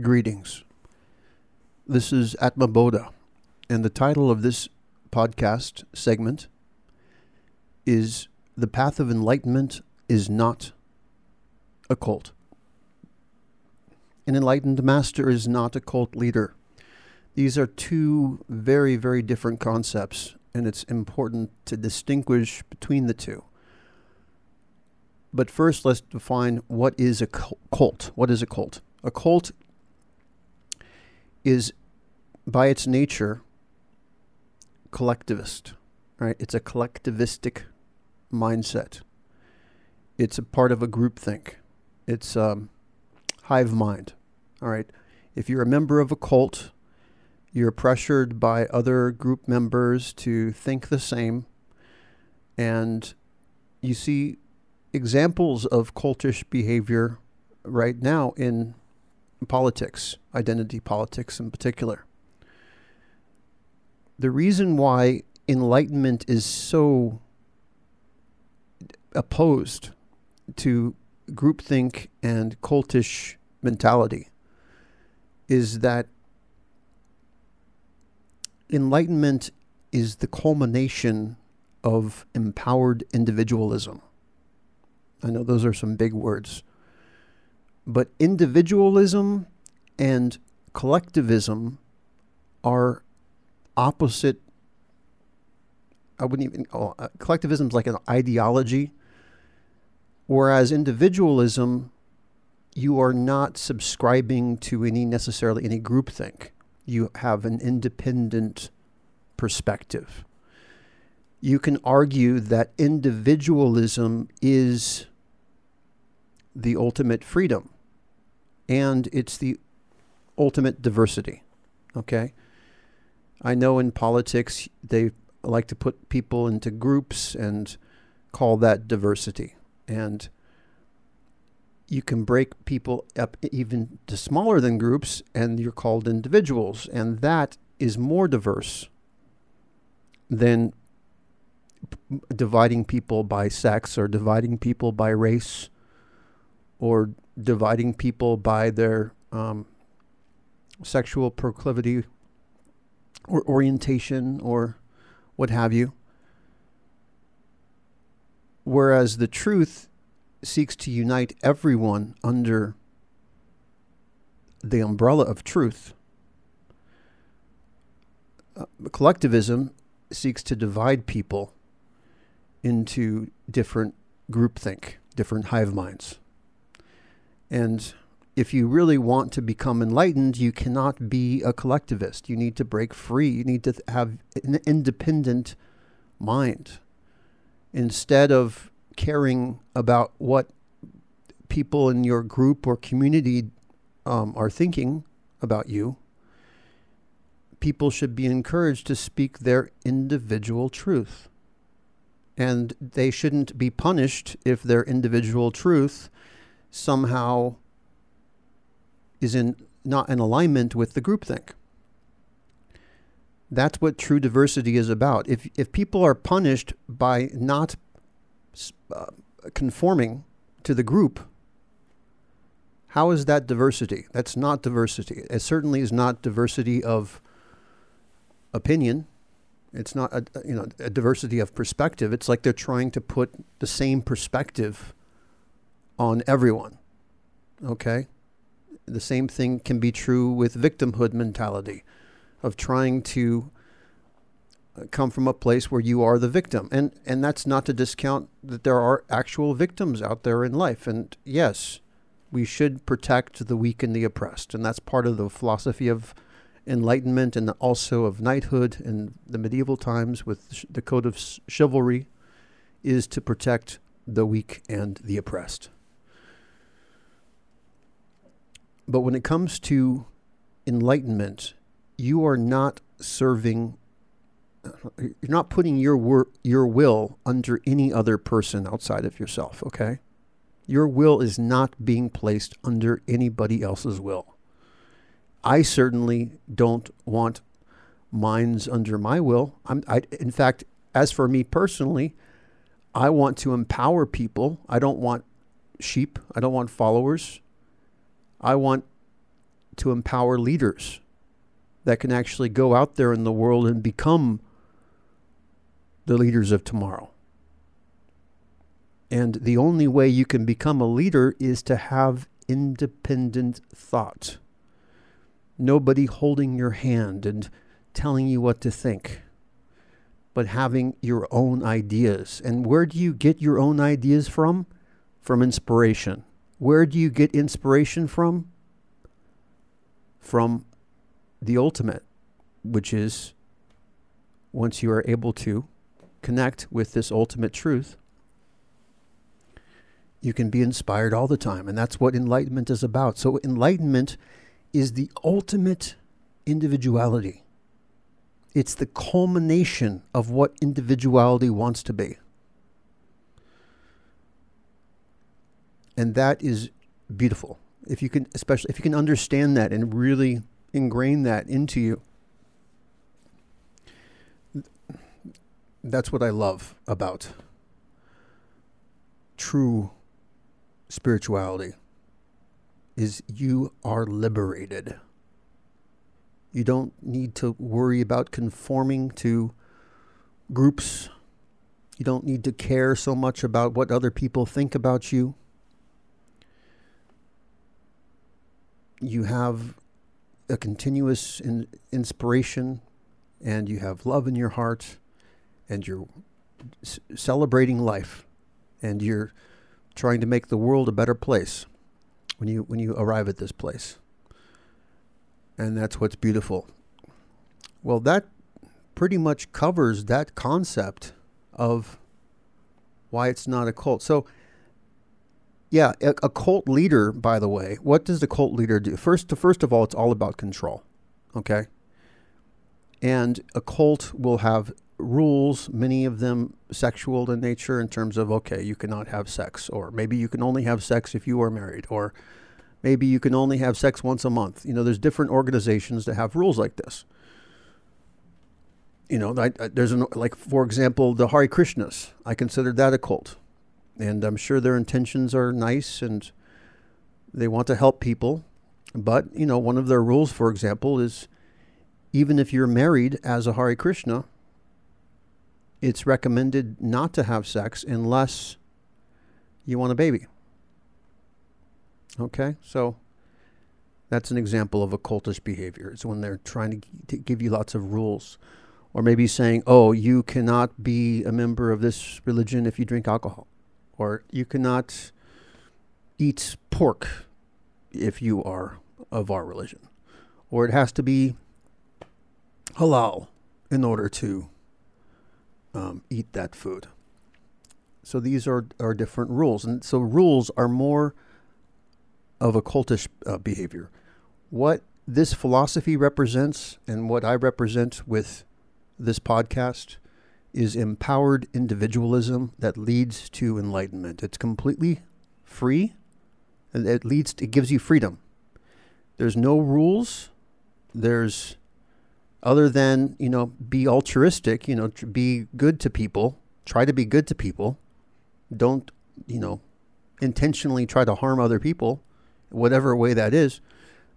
Greetings. This is Atma Bodha, and the title of this podcast segment is The Path of Enlightenment is Not a Cult. An enlightened master is not a cult leader. These are two very, very different concepts, and it's important to distinguish between the two. But first, let's define what is a cult. What is a cult? A cult is by its nature collectivist, right? It's a collectivistic mindset. It's a part of a groupthink. It's um, hive mind, all right? If you're a member of a cult, you're pressured by other group members to think the same, and you see examples of cultish behavior right now in politics, identity politics in particular. The reason why enlightenment is so opposed to groupthink and cultish mentality is that enlightenment is the culmination of empowered individualism. I know those are some big words. But individualism and collectivism are opposite. I wouldn't even. Oh, uh, collectivism is like an ideology, whereas individualism, you are not subscribing to any necessarily any groupthink. You have an independent perspective. You can argue that individualism is the ultimate freedom and it's the ultimate diversity. Okay? I know in politics they like to put people into groups and call that diversity. And you can break people up even to smaller than groups and you're called individuals. And that is more diverse than dividing people by sex or dividing people by race or dividing people by their um, sexual proclivity or orientation or what have you. Whereas the truth seeks to unite everyone under the umbrella of truth. Uh, collectivism seeks to divide people into different groupthink, different hive minds. And if you really want to become enlightened, you cannot be a collectivist. You need to break free. You need to have an independent mind. Instead of caring about what people in your group or community um, are thinking about you, people should be encouraged to speak their individual truth. And they shouldn't be punished if their individual truth somehow is in not in alignment with the groupthink. That's what true diversity is about. If if people are punished by not uh, conforming to the group, how is that diversity? That's not diversity. It certainly is not diversity of opinion. It's not a you know a diversity of perspective. It's like they're trying to put the same perspective on everyone. Okay? The same thing can be true with victimhood mentality of trying to uh, come from a place where you are the victim. And and that's not to discount that there are actual victims out there in life. And yes, we should protect the weak and the oppressed. And that's part of the philosophy of enlightenment and also of knighthood in the medieval times with the code of chivalry is to protect the weak and the oppressed. But when it comes to enlightenment, you are not serving you're not putting your wor- your will under any other person outside of yourself, okay? Your will is not being placed under anybody else's will. I certainly don't want minds under my will. I'm, I, in fact, as for me personally, I want to empower people. I don't want sheep. I don't want followers. I want to empower leaders that can actually go out there in the world and become the leaders of tomorrow. And the only way you can become a leader is to have independent thought. Nobody holding your hand and telling you what to think, but having your own ideas. And where do you get your own ideas from? From inspiration. Where do you get inspiration from? From the ultimate, which is once you are able to connect with this ultimate truth, you can be inspired all the time. And that's what enlightenment is about. So, enlightenment is the ultimate individuality, it's the culmination of what individuality wants to be. And that is beautiful. If you can, especially if you can understand that and really ingrain that into you. That's what I love about true spirituality is you are liberated. You don't need to worry about conforming to groups. You don't need to care so much about what other people think about you. You have a continuous in, inspiration and you have love in your heart and you're celebrating life and you're trying to make the world a better place when you when you arrive at this place. And that's what's beautiful. Well that pretty much covers that concept of why it's not a cult. So yeah, a, a, cult leader, by the way, what does the cult leader do? First, first of all, it's all about control. Okay, and a cult will have rules, many of them sexual in nature, in terms of okay, you cannot have sex, or maybe you can only have sex if you are married, or maybe you can only have sex once a month. You know, there's different organizations that have rules like this. You know, I, I, uh, there's an like for example, the Hare Krishnas. I consider that a cult and I'm sure their intentions are nice and they want to help people. But, you know, one of their rules, for example, is even if you're married as a Hare Krishna, it's recommended not to have sex unless you want a baby. Okay? So that's an example of occultish behavior. It's when they're trying to, to give you lots of rules. Or maybe saying, oh, you cannot be a member of this religion if you drink alcohol or you cannot eat pork if you are of our religion, or it has to be halal in order to um, eat that food. So these are, are different rules. And so rules are more of a cultish uh, behavior. What this philosophy represents and what I represent with this podcast is empowered individualism that leads to enlightenment. It's completely free and it leads to, it gives you freedom. There's no rules. There's other than, you know, be altruistic, you know, be good to people, try to be good to people. Don't, you know, intentionally try to harm other people, whatever way that is.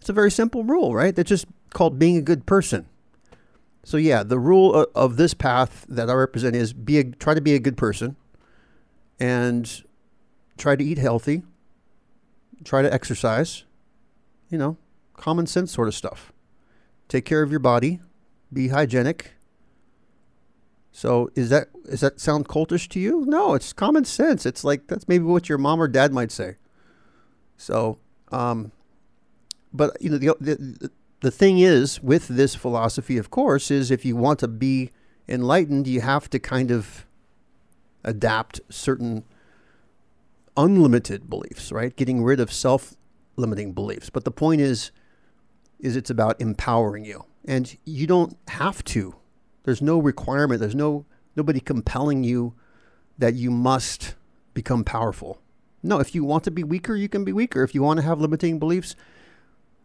It's a very simple rule, right? That's just called being a good person. So yeah, the rule of this path that I represent is be a, try to be a good person, and try to eat healthy. Try to exercise. You know, common sense sort of stuff. Take care of your body. Be hygienic. So is that is that sound cultish to you? No, it's common sense. It's like that's maybe what your mom or dad might say. So, um, but you know the, the the thing is with this philosophy, of course, is if you want to be enlightened, you have to kind of adapt certain unlimited beliefs, right? Getting rid of self-limiting beliefs. But the point is, is it's about empowering you, and you don't have to. There's no requirement. There's no nobody compelling you that you must become powerful. No, if you want to be weaker, you can be weaker. If you want to have limiting beliefs,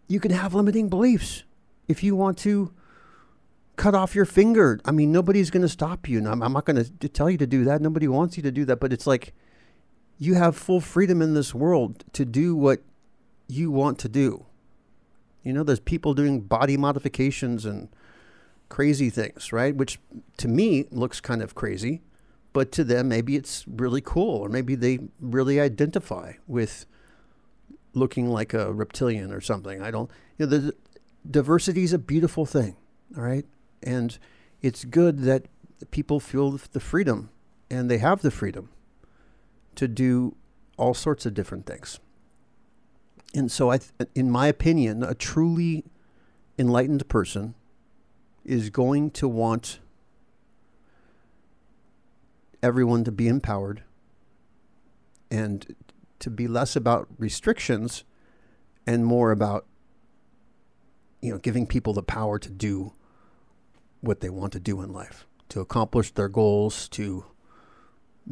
you can have limiting beliefs. If you want to cut off your finger, I mean, nobody's going to stop you. And I'm, I'm not going to tell you to do that. Nobody wants you to do that. But it's like you have full freedom in this world to do what you want to do. You know, there's people doing body modifications and crazy things, right? Which to me looks kind of crazy, but to them maybe it's really cool, or maybe they really identify with looking like a reptilian or something. I don't. You know, the diversity is a beautiful thing, all right, and it's good that people feel the freedom, and they have the freedom to do all sorts of different things. And so, I, th- in my opinion, a truly enlightened person is going to want everyone to be empowered and to be less about restrictions and more about you know giving people the power to do what they want to do in life to accomplish their goals to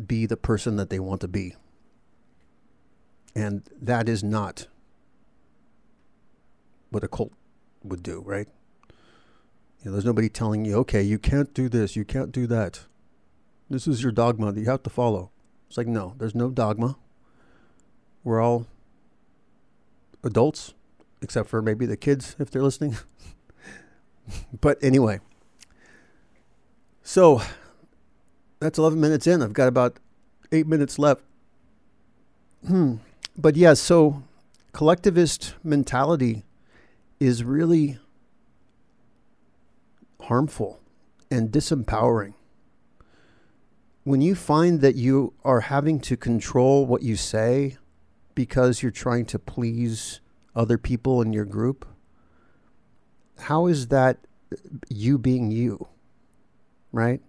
be the person that they want to be and that is not what a cult would do right you know, there's nobody telling you, okay, you can't do this, you can't do that. This is your dogma that you have to follow. It's like, no, there's no dogma. We're all adults, except for maybe the kids if they're listening. but anyway, so that's 11 minutes in. I've got about eight minutes left. Hmm. But yeah, so collectivist mentality is really harmful and disempowering. When you find that you are having to control what you say because you're trying to please other people in your group, how is that you being you? Right?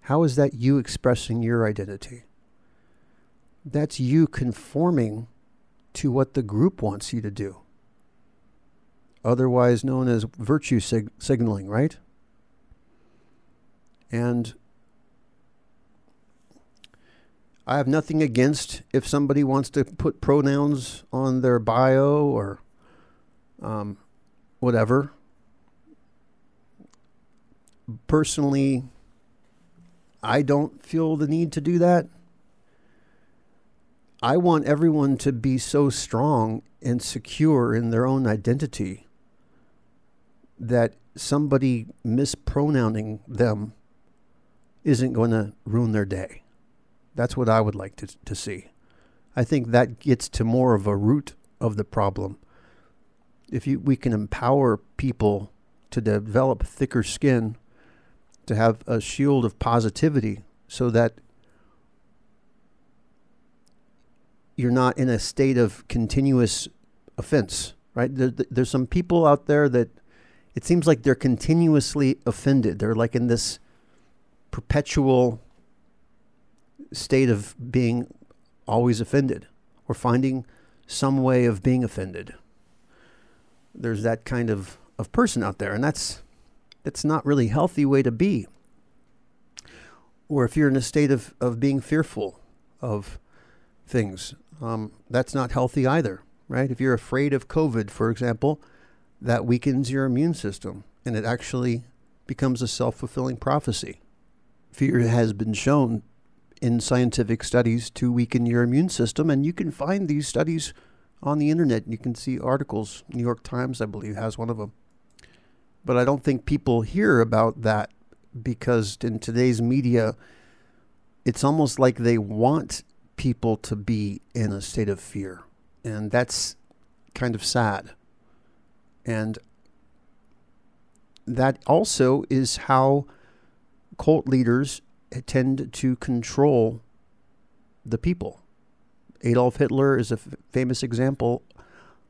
How is that you expressing your identity? That's you conforming to what the group wants you to do, otherwise known as virtue sig- signaling, right? And I have nothing against if somebody wants to put pronouns on their bio or um, whatever. Personally, I don't feel the need to do that. I want everyone to be so strong and secure in their own identity that somebody mispronouncing them isn't going to ruin their day. That's what I would like to, to see. I think that gets to more of a root of the problem. If you, we can empower people to develop thicker skin, to have a shield of positivity so that you're not in a state of continuous offense, right? There, there's some people out there that it seems like they're continuously offended. They're like in this perpetual state of being always offended or finding some way of being offended. There's that kind of, of person out there, and that's that's not really healthy way to be. Or if you're in a state of, of being fearful of things, um, that's not healthy either, right? If you're afraid of COVID, for example, that weakens your immune system and it actually becomes a self fulfilling prophecy fear has been shown in scientific studies to weaken your immune system, and you can find these studies on the internet. You can see articles. New York Times, I believe, has one of them. But I don't think people hear about that because in today's media, it's almost like they want people to be in a state of fear. And that's kind of sad. And that also is how cult leaders tend to control the people. Adolf Hitler is a f- famous example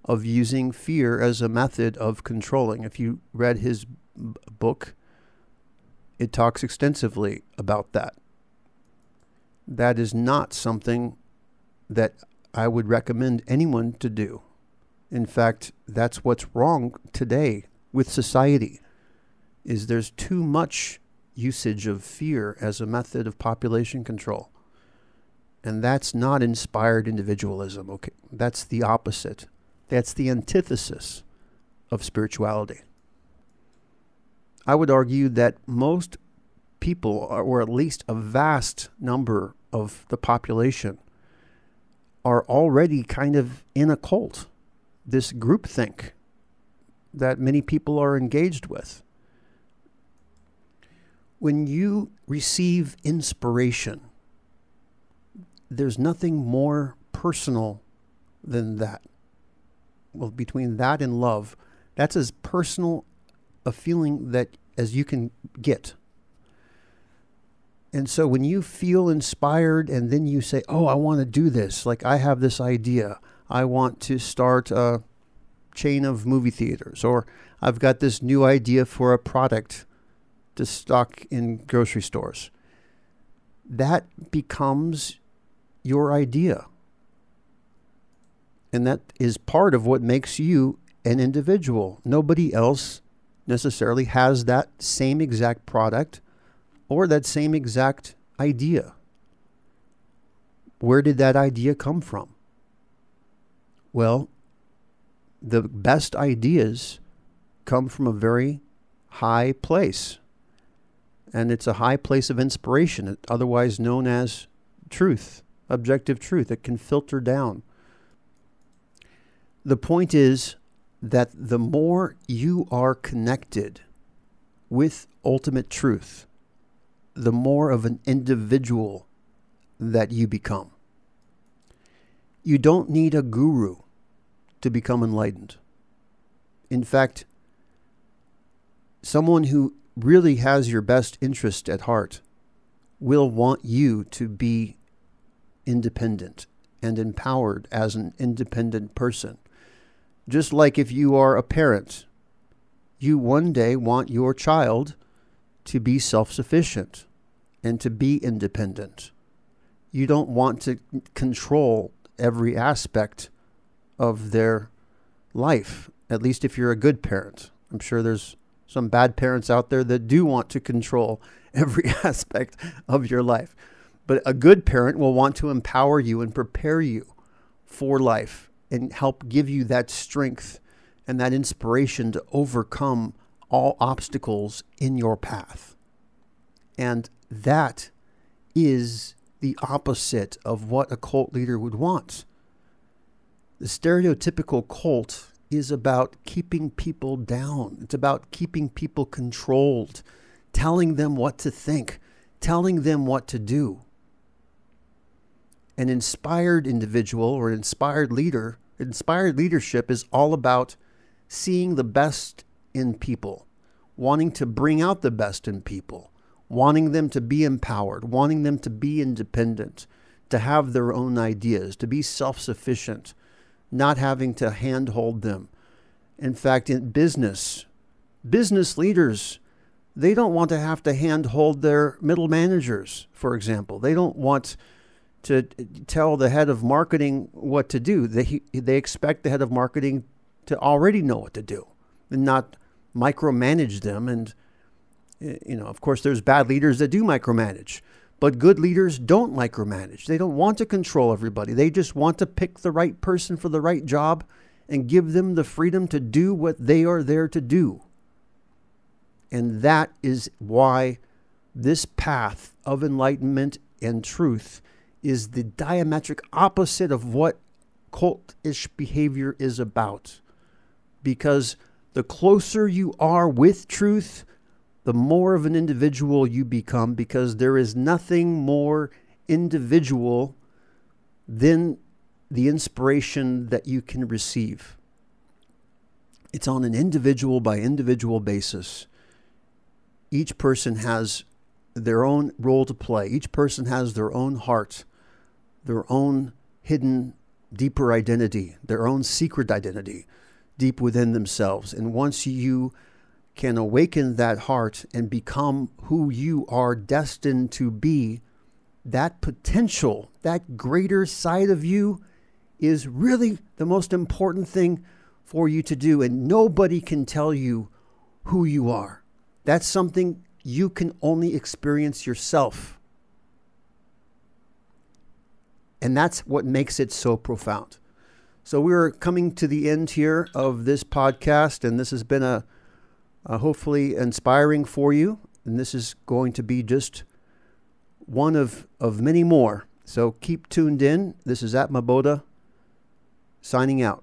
of using fear as a method of controlling. If you read his b- book, it talks extensively about that. That is not something that I would recommend anyone to do. In fact, that's what's wrong today with society is there's too much usage of fear as a method of population control. And that's not inspired individualism. Okay, that's the opposite. That's the antithesis of spirituality. I would argue that most people, or at least a vast number of the population, are already kind of in a cult, this groupthink that many people are engaged with. When you receive inspiration, there's nothing more personal than that. Well, between that and love, that's as personal a feeling that as you can get. And so when you feel inspired and then you say, "Oh, I want to do this. Like I have this idea. I want to start a chain of movie theaters or I've got this new idea for a product to stock in grocery stores." That becomes your idea. And that is part of what makes you an individual. Nobody else necessarily has that same exact product or that same exact idea. Where did that idea come from? Well, the best ideas come from a very high place. And it's a high place of inspiration, otherwise known as truth objective truth. It can filter down. The point is that the more you are connected with ultimate truth, the more of an individual that you become. You don't need a guru to become enlightened. In fact, someone who really has your best interest at heart will want you to be independent and empowered as an independent person. Just like if you are a parent, you one day want your child to be self sufficient and to be independent. You don't want to control every aspect of their life, at least if you're a good parent. I'm sure there's some bad parents out there that do want to control every aspect of your life. But a good parent will want to empower you and prepare you for life and help give you that strength and that inspiration to overcome all obstacles in your path. And that is the opposite of what a cult leader would want. The stereotypical cult is about keeping people down. It's about keeping people controlled, telling them what to think, telling them what to do an inspired individual or an inspired leader, inspired leadership is all about seeing the best in people, wanting to bring out the best in people, wanting them to be empowered, wanting them to be independent, to have their own ideas, to be self sufficient, not having to handhold them. In fact, in business, business leaders, they don't want to have to handhold their middle managers, for example. They don't want to tell the head of marketing what to do. They, they expect the head of marketing to already know what to do and not micromanage them. And, eh, you know, of course, there's bad leaders that do micromanage, but good leaders don't micromanage. They don't want to control everybody. They just want to pick the right person for the right job and give them the freedom to do what they are there to do. And that is why this path of enlightenment and truth is the diametric opposite of what cultish behavior is about. Because the closer you are with truth, the more of an individual you become, because there is nothing more individual than the inspiration that you can receive. It's on an individual by individual basis. Each person has their own role to play. Each person has their own heart, their own hidden, deeper identity, their own secret identity deep within themselves. And once you can awaken that heart and become who you are destined to be, that potential, that greater side of you, is really the most important thing for you to do. And nobody can tell you who you are. That's something you can only experience yourself. And that's what makes it so profound. So we're coming to the end here of this podcast, and this has been a, a hopefully inspiring for you. And this is going to be just one of, of many more. So keep tuned in. This is Atma Bodha signing out.